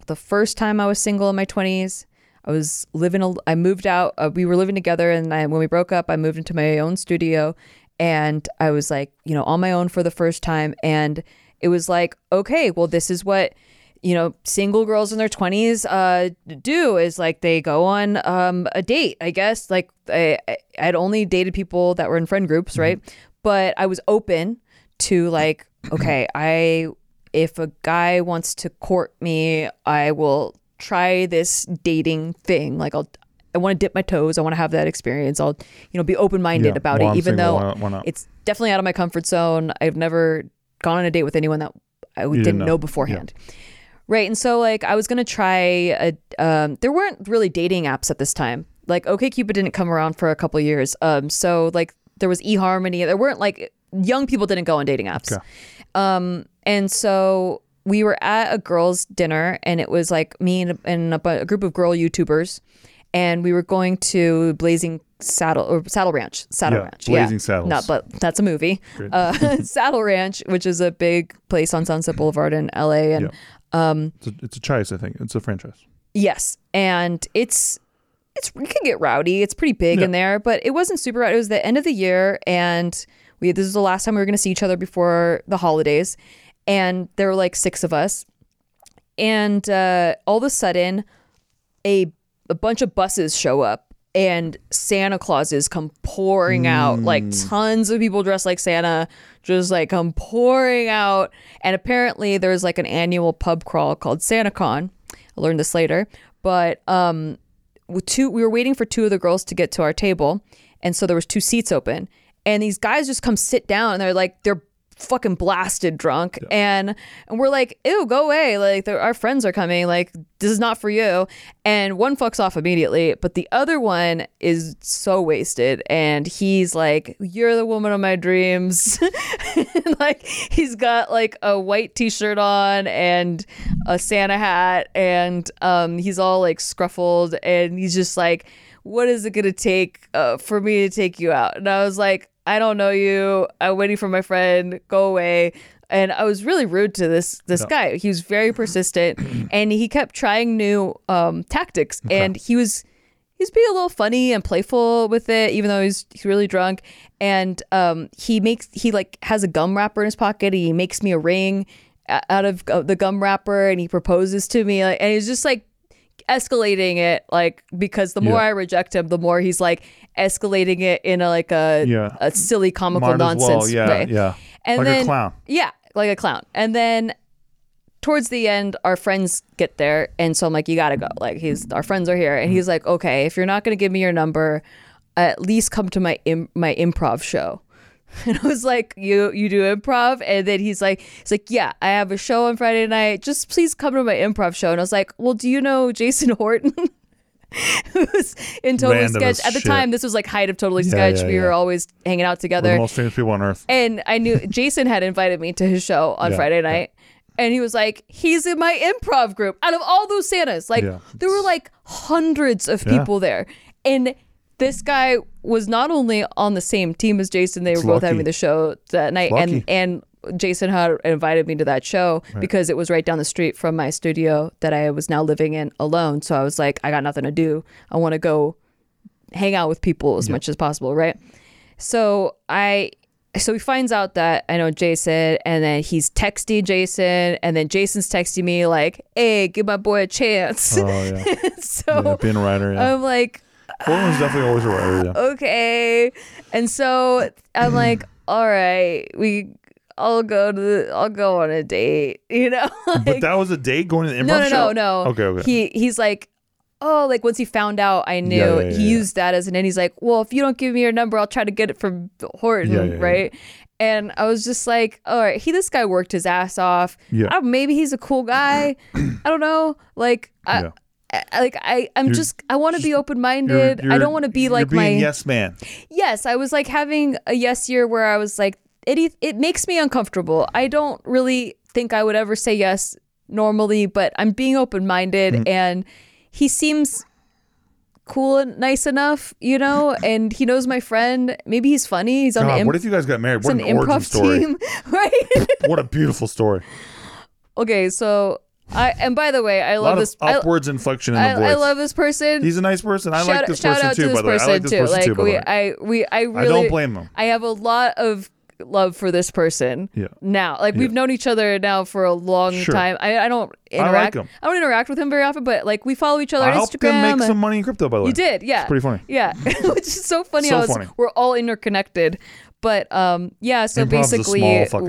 the first time I was single in my twenties, I was living. A, I moved out. Uh, we were living together, and I, when we broke up, I moved into my own studio, and I was like, you know, on my own for the first time, and it was like, okay, well, this is what you know single girls in their 20s uh do is like they go on um a date i guess. Like i I- i'd only dated people that were in friend groups right? But i was open to like [CLEARS THROAT] okay i if a guy wants to court me i will try this dating thing. Like i'll i want to dip my toes. I want to have that experience. I'll you know be open-minded Yeah, about while it I'm even though why- why it's definitely out of my comfort zone. I've never gone on a date with anyone that i didn't, didn't know, know. beforehand Right. And so like I was gonna try a um there weren't really dating apps at this time. Like OkCupid didn't come around for a couple years. Um so like there was eHarmony. There weren't like young people didn't go on dating apps. Okay. Um and so we were at a girls' dinner and it was like me and, and a, a group of girl YouTubers and we were going to Blazing Saddle or Saddle Ranch. Saddle Yeah, Ranch. Blazing yeah. Saddles. No, but that's a movie. Uh, [LAUGHS] Saddle Ranch, which is a big place on Sunset Boulevard in LA and Yeah. It's a, it's a choice. I think it's a franchise. Yes, and it's it's it can get rowdy. It's pretty big in there, but it wasn't super rowdy. It was the end of the year, and we this is the last time we were going to see each other before the holidays, and there were like six of us, and uh, all of a sudden, a a bunch of buses show up. And Santa Clauses come pouring out, like tons of people dressed like Santa, just like come pouring out. And apparently, there's like an annual pub crawl called SantaCon. I learned this later, but um, with two we were waiting for two of the girls to get to our table, and so there was two seats open, and these guys just come sit down, and they're like they're fucking blasted drunk. And and we're like ew go away. Like our friends are coming. Like this is not for you. And one fucks off immediately but the other one is so wasted. And he's like you're the woman of my dreams. [LAUGHS] Like he's got like a white t-shirt on and a santa hat. And um he's all like scruffled. And he's just like what is it gonna take uh, for me to take you out? And i was like i don't know you. I'm waiting for my friend. Go away. And i was really rude to this this guy. He was very persistent [CLEARS THROAT] and he kept trying new um tactics. And he was he's being a little funny and playful with it, even though he's, he's really drunk. And um, he makes he like has a gum wrapper in his pocket. And he makes me a ring out of uh, the gum wrapper, and he proposes to me. And he's just like escalating it, like because the more Yeah. I reject him, the more he's like escalating it in a like a Yeah. a silly comical Might nonsense well, yeah, way. yeah. And Like a then, clown. Yeah, like a clown. And then towards the end, our friends get there, and so I'm like, "You gotta go." Like he's our friends are here, and mm-hmm. he's like, "Okay, if you're not gonna give me your number, at least come to my Im- my improv show." [LAUGHS] And I was like, "You you do improv?" And then he's like, "He's like, yeah, I have a show on Friday night. Just please come to my improv show." And I was like, "Well, do you know Jason [LAUGHS] Horton?" [LAUGHS] Who was in Totally Random Sketch at the shit. time. This was like height of Totally Yeah, Sketch. yeah, we were yeah. always hanging out We're together. the most famous people on earth. And I knew Jason had invited me to his show on Yeah, Friday night. And he was like, he's in my improv group. Out of all those Santas, like Yeah. there were like hundreds of people there. And this guy was not only on the same team as Jason, they were It's both lucky. having the show that night. And and Jason had invited me to that show because it was right down the street from my studio that I was now living in alone. So I was like, I got nothing to do. I want to go hang out with people as much as possible, right? So I so he finds out that I know Jason and then he's texting Jason and then Jason's texting me like, "Hey, give my boy a chance." Oh yeah, [LAUGHS] so yeah being a writer. Yeah, I'm like, Portland's definitely always a. "Okay." And so I'm like, [CLEARS THROAT] "All right, we I'll go to the, I'll go on a date." [LAUGHS] You know? but that was a date going to the improv no, no, show. no, no. Okay, okay. He he's like, oh, like once he found out I knew, Yeah, yeah, yeah, he used that as an. And he's like, well, if you don't give me your number, I'll try to get it from Horton, right? And I was just like, all right, he this guy worked his ass off. Yeah. Maybe he's a cool guy. [CLEARS THROAT] I don't know. Like I. Like I, I'm You're just. I want to be open minded. I don't want to be you're like being my yes man. yes, I was like having a yes year where I was like, it it makes me uncomfortable. I don't really think I would ever say yes normally, but I'm being open minded, Mm-hmm. and he seems cool and nice enough, you know, and he knows my friend. Maybe he's funny. He's on God, an, what if you guys got married? What an an, improv story. team, [LAUGHS] right? what a beautiful story. okay, so I and by the way, I love this. I, upwards inflection in the I, voice. I love this person. He's a nice person. I shout, like this person too. to this by the way, I like this too. person like too. By we, the way, I we I really don't blame him. I have a lot of love for this person. Yeah. Now, like we've known each other now for a long Sure. time. I, I don't interact. I, him. don't interact with him very often, but like we follow each other I on helped Instagram. him make some money in crypto. By the way, you did, yeah. It's pretty funny. Yeah, [LAUGHS] which is so funny. So how it's- funny. We're all interconnected. But um, yeah. So Improv's basically,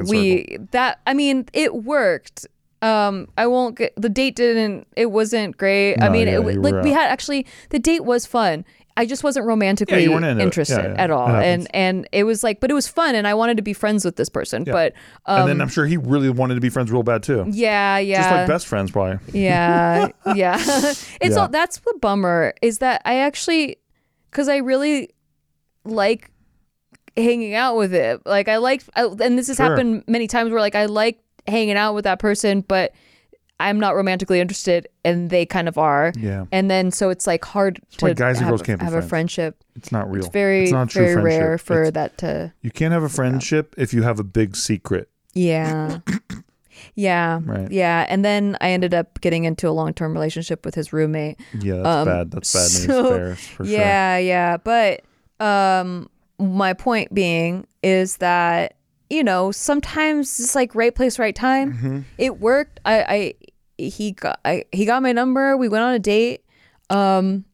we that I mean, it worked. Um, I won't get the date didn't. It wasn't great. I mean, yeah, it, like were we had actually the date was fun. I just wasn't romantically into interested Yeah, yeah. at all, and and it was like, but it was fun, and I wanted to be friends with this person. But um, and then I'm sure he really wanted to be friends real bad too. yeah, yeah, Just like best friends, probably. yeah, [LAUGHS] yeah. it's Yeah. all that's the bummer is that I actually, because I really like hanging out with it. Like I like, I, and this has Sure. happened many times where like I like hanging out with that person, but I'm not romantically interested, and they kind of are. Yeah. And then so it's like hard why to guys and have, girls can't have a friendship. It's not real. It's very It's not very friendship. rare for It's- that to. You can't have a friendship if you have a big secret. Yeah. [COUGHS] Yeah. Right. Yeah. And then I ended up getting into a long term relationship with his roommate. Yeah, that's Um, bad. That's bad news so- for sure. yeah, yeah. But um my point being is that, you know, sometimes it's like right place, right time. Mm-hmm. It worked. I, I he got I, he got my number. We went on a date. Um,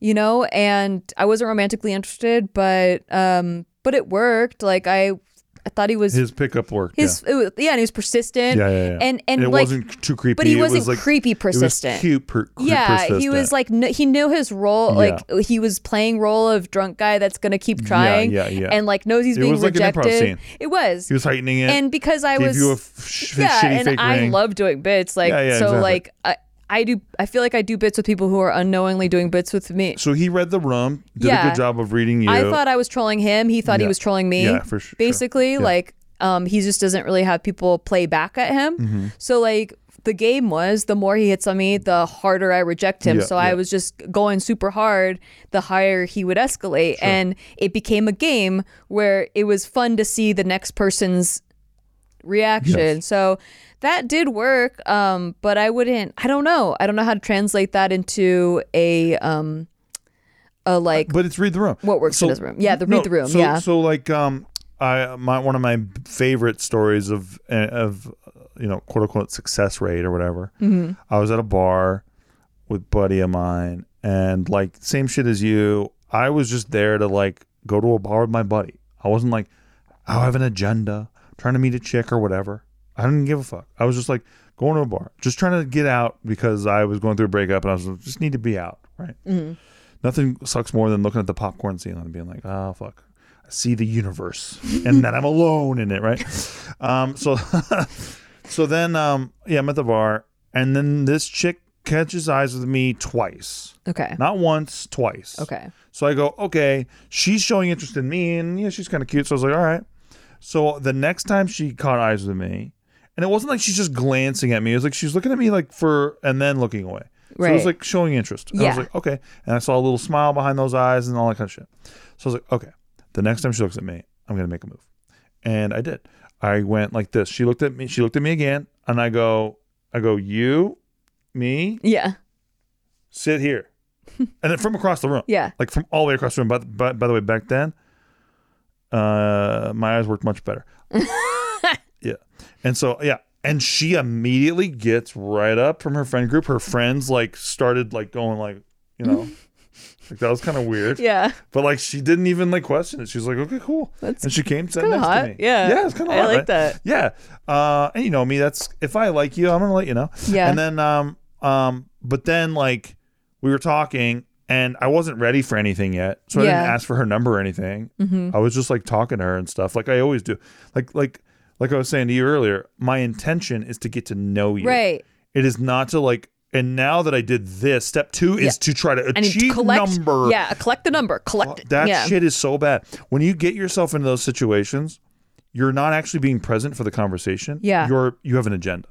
you know, and I wasn't romantically interested, but um but it worked. Like I I thought he was His pickup work. his yeah. was- yeah, and he was persistent. Yeah, yeah, yeah. And and it like wasn't too creepy. but he It was, wasn't like, creepy It was persistent. cute. Per, cre- yeah, he was like kn- he knew his role. Like he was playing role of drunk guy that's gonna keep trying. yeah, yeah. And like knows he's It being was like an improv rejected. scene. It was. he was heightening it. and because I was you a f- yeah, and I ring. love doing bits. Like Yeah, yeah, so, exactly. like I, I do. I feel like I do bits with people who are unknowingly doing bits with me. So he read the room, did a good job of reading you. I thought I was trolling him. He thought he was trolling me. Yeah, for sure. Basically, Yeah. like um, he just doesn't really have people play back at him. Mm-hmm. So like the game was the more he hits on me, the harder I reject him. Yeah, so I was just going super hard. The higher he would escalate, and it became a game where it was fun to see the next person's reaction. Yes. So that did work. Um, but I wouldn't. I don't know. I don't know how to translate that into a um, a like but it's read the room. What works in his room. Yeah, the read the room, So, yeah. So like um, I my one of my favorite stories of uh, of you know quote unquote success rate or whatever. Mm-hmm. I was at a bar with a buddy of mine, and like same shit as you. I was just there to like go to a bar with my buddy. I wasn't like I have an agenda, trying to meet a chick or whatever. I didn't give a fuck. I was just like going to a bar, just trying to get out because I was going through a breakup and I was like, just need to be out, right? Nothing sucks more than looking at the popcorn ceiling and being like, oh fuck, I see the universe, and then I'm alone in it, right? [LAUGHS] Um, so, [LAUGHS] so then, um, yeah, I'm at the bar, and then this chick catches eyes with me twice, okay. not once, twice. Okay. So I go, okay, she's showing interest in me, and yeah, she's kind of cute. So I was like, all right. So the next time she caught eyes with me, and it wasn't like she's just glancing at me. It was like she's looking at me like for, and then looking away. So it was like showing interest. And I was like, okay. And I saw a little smile behind those eyes and all that kind of shit. So I was like, okay. The next time she looks at me, I'm gonna make a move. And I did. I went like this. She looked at me. She looked at me again, and I go, I go, you, me, Yeah. sit here, [LAUGHS] and then from across the room Yeah. like from all the way across the room. But by, by the way, back then, uh, my eyes worked much better. [LAUGHS] yeah, and so yeah, and she immediately gets right up from her friend group. Her friends like started like going like you know. [LAUGHS] Like that was kind of weird, Yeah. but like she didn't even like question it. She was like, "Okay, cool," That's and she came sat next hot. to me. Yeah. yeah, it's kind of I hot, like right? that. Yeah, uh, and you know me. That's if I like you, I'm gonna let you know. Yeah. And then, um, um, but then like we were talking, and I wasn't ready for anything yet, so I Yeah. didn't ask for her number or anything. Mm-hmm. I was just like talking to her and stuff, like I always do. Like like like I was saying to you earlier, my intention is to get to know you. Right. It is not to like. And now that I did this, step two is to try to And achieve collect. number. Yeah. Collect the number. Collect it. That yeah. shit is so bad. When you get yourself into those situations, you're not actually being present for the conversation. Yeah. You're you have an agenda.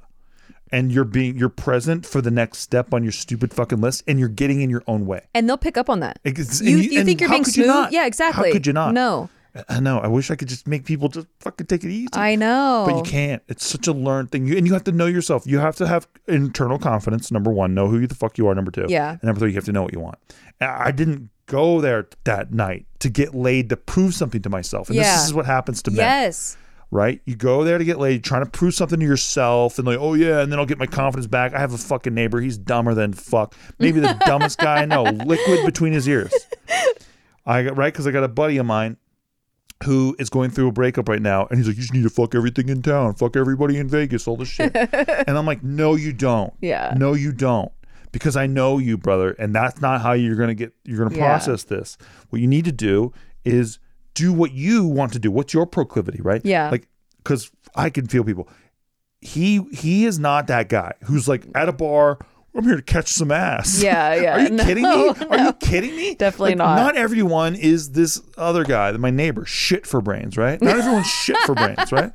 And you're being you're present for the next step on your stupid fucking list and you're getting in your own way. And they'll pick up on that. It's- You, and you, and think you're how being could you smooth? not? Yeah, exactly. How could you not? No. I know. I wish I could just make people just fucking take it easy. I know. But you can't. It's such a learned thing. You, and you have to know yourself. You have to have internal confidence. Number one, know who the fuck you are. Number two, Yeah. And number three, you have to know what you want. I didn't go there that night to get laid to prove something to myself. And Yeah. this is what happens to men, Yes. right? You go there to get laid, trying to prove something to yourself, and like, oh yeah, and then I'll get my confidence back. I have a fucking neighbor. He's dumber than fuck. Maybe the [LAUGHS] dumbest guy I know. Liquid between his ears. I got right because I got a buddy of mine who is going through a breakup right now, and he's like, "You just need to fuck everything in town, fuck everybody in Vegas, all this shit." [LAUGHS] and I'm like, "No, you don't. Yeah. no, you don't." Because I know you, brother, and that's not how you're gonna get. You're gonna Yeah. process this. What you need to do is do what you want to do. What's your proclivity, right? Yeah. Like, because I can feel people. He he is not that guy who's like at a bar. I'm here to catch some ass. Yeah, [LAUGHS] yeah. Are you No, kidding me? Are no. you kidding me? Definitely Like, not. Not everyone is this other guy, my neighbor, shit for brains, right? Not everyone's [LAUGHS] shit for brains, right?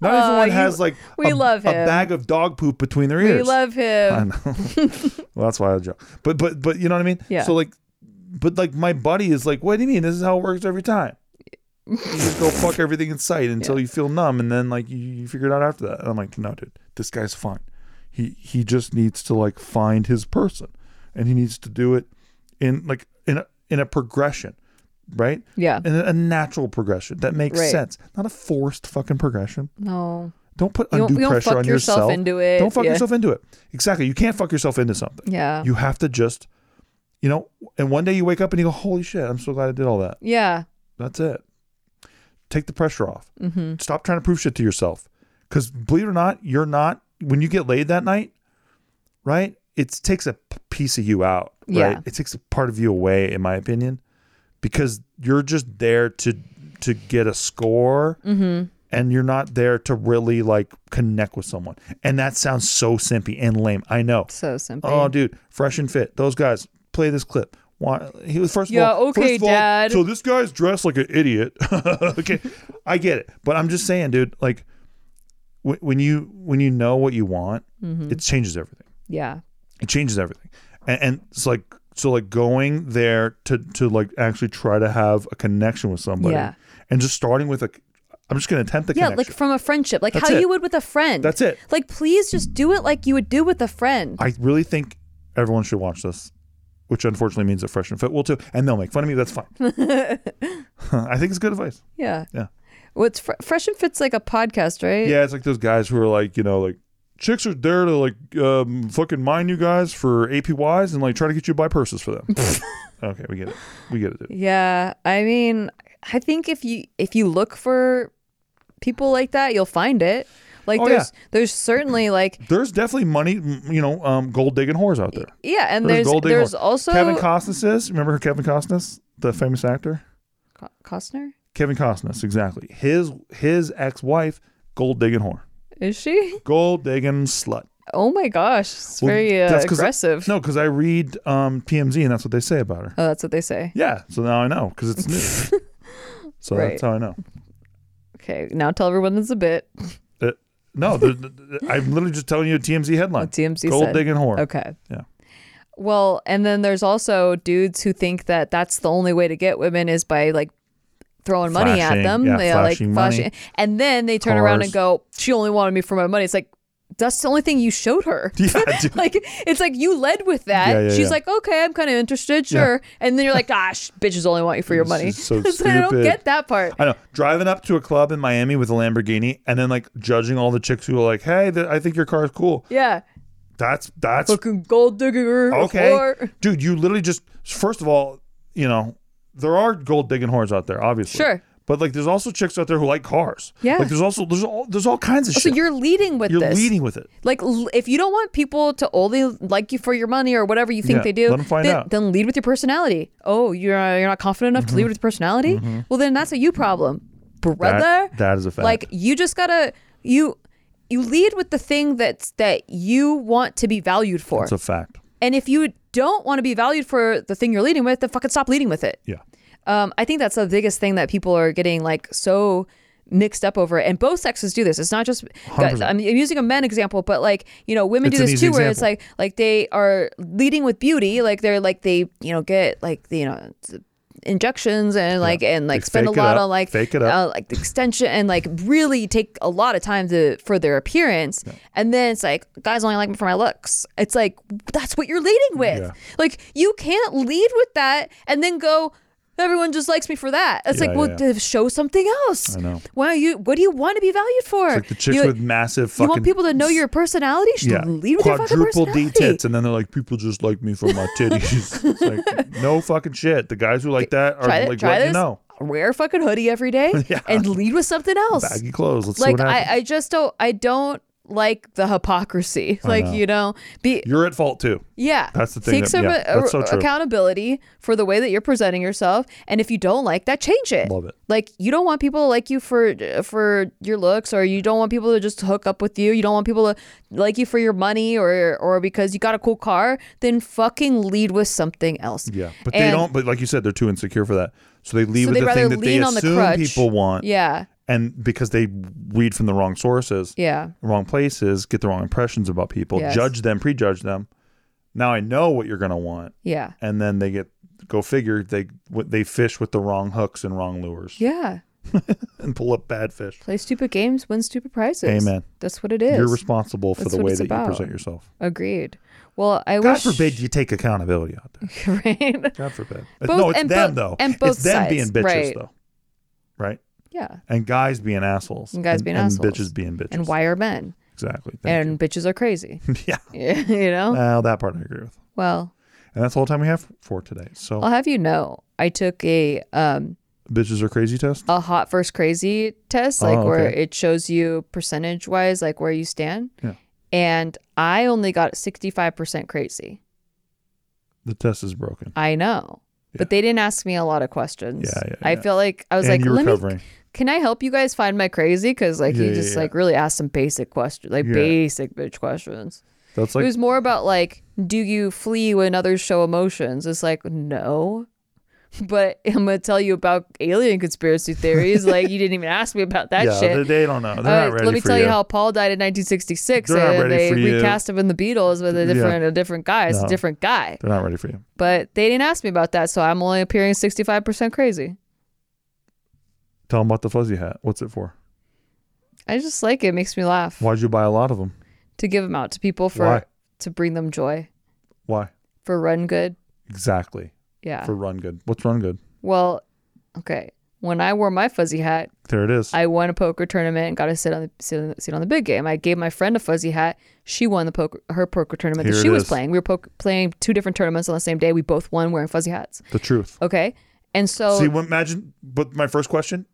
Not oh, everyone Oh, you- has like we a, love a him. bag of dog poop between their ears. We love him. I know. [LAUGHS] well, that's why I joke. But but but you know what I mean? Yeah. So like, but like my buddy is like, what do you mean? This is how it works every time. You just go fuck everything in sight until you feel numb, and then like you, you figure it out after that. And I'm like, no, dude, this guy's fine. He he just needs to like find his person, and he needs to do it in like in a in a progression, right? Yeah. In a, a natural progression that makes Right. sense, not a forced fucking progression. No. Don't put You don't- undue you don't fuck on yourself yourself. into it. Don't fuck Yeah. yourself into it. Exactly. You can't fuck yourself into something. Yeah. You have to just, you know, and one day you wake up and you go, holy shit, I'm so glad I did all that. yeah. That's it. take the pressure off. Mm-hmm. Stop trying to prove shit to yourself. Because believe it or not, you're not when you get laid that night, right? It takes a piece of you out, right? Yeah. It takes a part of you away, in my opinion, because you're just there to to get a score, Mm-hmm. and you're not there to really like connect with someone. And that sounds so simpy and lame. I know. So simple. Oh, dude, fresh and fit. Those guys play this clip. Why he was first of Yeah, all. okay, first of all, Dad. so this guy's dressed like an idiot. [LAUGHS] okay, I get it, but I'm just saying, dude. Like wh- when you when you know what you want, Mm-hmm. it changes everything. yeah. It changes everything, and, and it's like so like going there to to like actually try to have a connection with somebody, Yeah. and just starting with a. I'm just going to attempt the Yeah, connection. like from a friendship, like That's how it. you would with a friend. That's it. Like, please just do it like you would do with a friend. I really think everyone should watch this, which unfortunately means that Fresh and Fit will too, and they'll make fun of me. That's fine. [LAUGHS] [LAUGHS] I think it's good advice. yeah. Yeah. What's fr- Fresh and Fit's like a podcast, right? Yeah, it's like those guys who are like, you know, like chicks are there to like um, fucking mine you guys for APYs and like try to get you to buy purses for them. [LAUGHS] okay, we get it. We get it. Dude. Yeah. I mean, I think if you if you look for people like that, you'll find it. Like Oh, there's there's certainly like There's definitely money, you know, um, gold digging whores out there. yeah, and There's there's there's also Kevin Costner is. Remember Kevin Costner, the famous actor? Co- Costner. Kevin Costner, exactly. His his ex wife, gold digging whore, Is she? [LAUGHS] gold digging slut. Oh my gosh, it's Well, very uh, aggressive. No, because I read um, TMZ and that's what they say about her. Oh, that's what they say. Yeah, so now I know because it's new. [LAUGHS] so Right. that's how I know. Okay, now tell everyone it's a bit. Uh, no, the, the- I'm literally just telling you a TMZ headline. What TMZ Gold said. digging whore. Okay. Yeah. Well, and then there's also dudes who think that that's the only way to get women is by like throwing money at them. yeah, They flashing like flashing, and then they turn around and go, "She only wanted me for my money." It's like that's the only thing you showed her. [LAUGHS] Yeah, [LAUGHS] like it's like you led with that. Yeah, yeah, She's like, "Okay, I'm kind of interested, sure," and then you're like, "Gosh, bitches only want you for your money." so [LAUGHS] It's I don't get that part. I know. Driving up to a club in Miami with a Lamborghini and then like judging all the chicks who are like, "Hey, th- I think your car is cool." Yeah, That's that's fucking gold digger. okay, dude. You literally just first of all, you know, there are gold digging whores out there, obviously. Sure. But like, there's also chicks out there who like cars. Yeah. Like, there's also there's all there's all kinds of shit. So shit. you're leading with You're this. leading with it. Like, l- if you don't want people to only like you for your money or whatever you think Yeah, they do, let 'em find then, out. then lead with your personality. Oh, you're uh, you're not confident enough to Mm-hmm. lead with your personality. Well, then that's a you problem, brother. That, that is a fact. like, you just gotta you you lead with the thing that's that you want to be valued for. That's a fact. And if you don't want to be valued for the thing you're leading with, then fucking stop leading with it. Yeah. Um, I think that's the biggest thing that people are getting like so mixed up over, and both sexes do this. It's not just guys, I'm using a men example, but like you know, women It's do this too, where it's like like they are leading with beauty, like they're like they you know get like you know. Injections and like and like They spend a lot on like fake it up. uh, like extension and like really take a lot of time to for their appearance. And then it's like guys only like me for my looks. It's like that's what you're leading with. Yeah. like you can't lead with that and then go everyone just likes me for that it's Yeah, like well yeah, to show something else I know. why are you what do you want to be valued for It's like the chicks you, with massive fucking. you want people to know your personality should yeah lead with your fucking quadruple D tits, and then they're like, people just like me for my titties. [LAUGHS] it's like no fucking shit. The guys who like that are try, like try this you know wear a fucking hoodie every day [LAUGHS] Yeah. and lead with something else baggy clothes. Let's see like. I, I just don't I don't like the hypocrisy. [LAUGHS] Like know. you know, be You're at fault too. yeah. That's the thing Take that- some yeah, uh, that's so true. accountability for the way that you're presenting yourself, and if you don't like that, change it. Love it. Like you don't want people to like you for for your looks, or you don't want people to just hook up with you. You don't want people to like you for your money, or or because you got a cool car. Then fucking lead with something else. Yeah, but they don't. But like you said, they're too insecure for that. So they leave So with the thing that they the assume crutch. people want, Yeah. And because they read from the wrong sources, Yeah. wrong places, get the wrong impressions about people, Yes. judge them, prejudge them. Now I know what you're gonna want, Yeah. and then they get go figure they they fish with the wrong hooks and wrong lures Yeah. [LAUGHS] and pull up bad fish. Play stupid games, win stupid prizes. Amen. That's what it is. You're responsible for That's the way that about. you present yourself. Agreed. Well, I God wish. forbid you take accountability out there. [LAUGHS] right? God forbid. Both- no, it's and them both- though. and both it's them sides, being bitches right. though, right? Yeah. And guys being assholes. And guys being and assholes. bitches being bitches. And why are men? Exactly. Thank and bitches are crazy. [LAUGHS] yeah. [LAUGHS] you know? Well, that part I agree with. Well, And that's all the time we have for today. So I'll have you know, I took a um bitches are crazy test? a hot first crazy test, like Oh, where it shows you percentage wise, like where you stand. Yeah. And I only got 65% crazy. The test is broken. I know. But they didn't ask me a lot of questions. Yeah, yeah, I feel like I was and like, you're let me, recovering. Can I help you guys find my crazy? Because like Yeah, he just yeah. like really asked some basic questions, like Yeah. basic bitch questions. That's like it was more about like, do you flee when others show emotions? It's like, no. [LAUGHS] But I'm gonna tell you about alien conspiracy theories. like you didn't even ask me about that [LAUGHS] yeah, shit. They, they don't know. They're Uh, not ready let me for tell you. how Paul died in 1966, They're and they recast him in the Beatles with a Yeah. different a different guy. It's No. a different guy. They're not ready for you. But they didn't ask me about that, so I'm only appearing 65% crazy. Tell them about the fuzzy hat. What's it for? I just like it. it makes me laugh Why'd you buy a lot of them? to give them out to people for Why? to bring them joy Why? for run good. Exactly. Yeah. For run good. What's run good? well, okay. When I wore my fuzzy hat, There it is. I won a poker tournament and got to sit on the sit on the, sit on the big game. I gave my friend a fuzzy hat. She won the poker her poker tournament Here that she was is. playing. We were poker, playing two different tournaments on the same day. We both won wearing fuzzy hats. the truth. Okay, and so See, imagine. But my first question.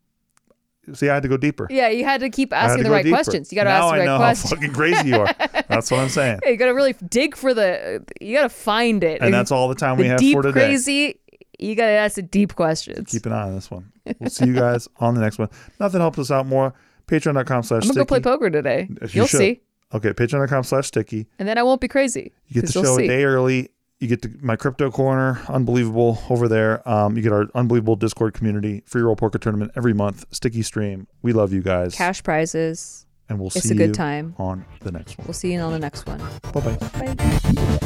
See, I had to go deeper. yeah, you had to keep asking to the right deeper. questions. You got to ask the I right know questions. how fucking crazy you are. That's what I'm saying. Yeah, [LAUGHS] you got to really dig for the. You got to find it. And that's all the time the we have deep for today. crazy. You got to ask the deep questions. Keep an eye on this one. We'll see you guys [LAUGHS] on the next one. Nothing helps us out more. Patreon.com slash I'm gonna go play poker today. You You'll should. see, Okay, patreon.com slash sticky. and then I won't be crazy. You get the show a day early. You get to my crypto corner, unbelievable over there. Um, you get our unbelievable Discord community, free roll poker tournament every month, sticky stream. We love you guys, Cash prizes. and we'll It's see a good you time. on the next one. We'll see you on the next one. Bye bye. Bye.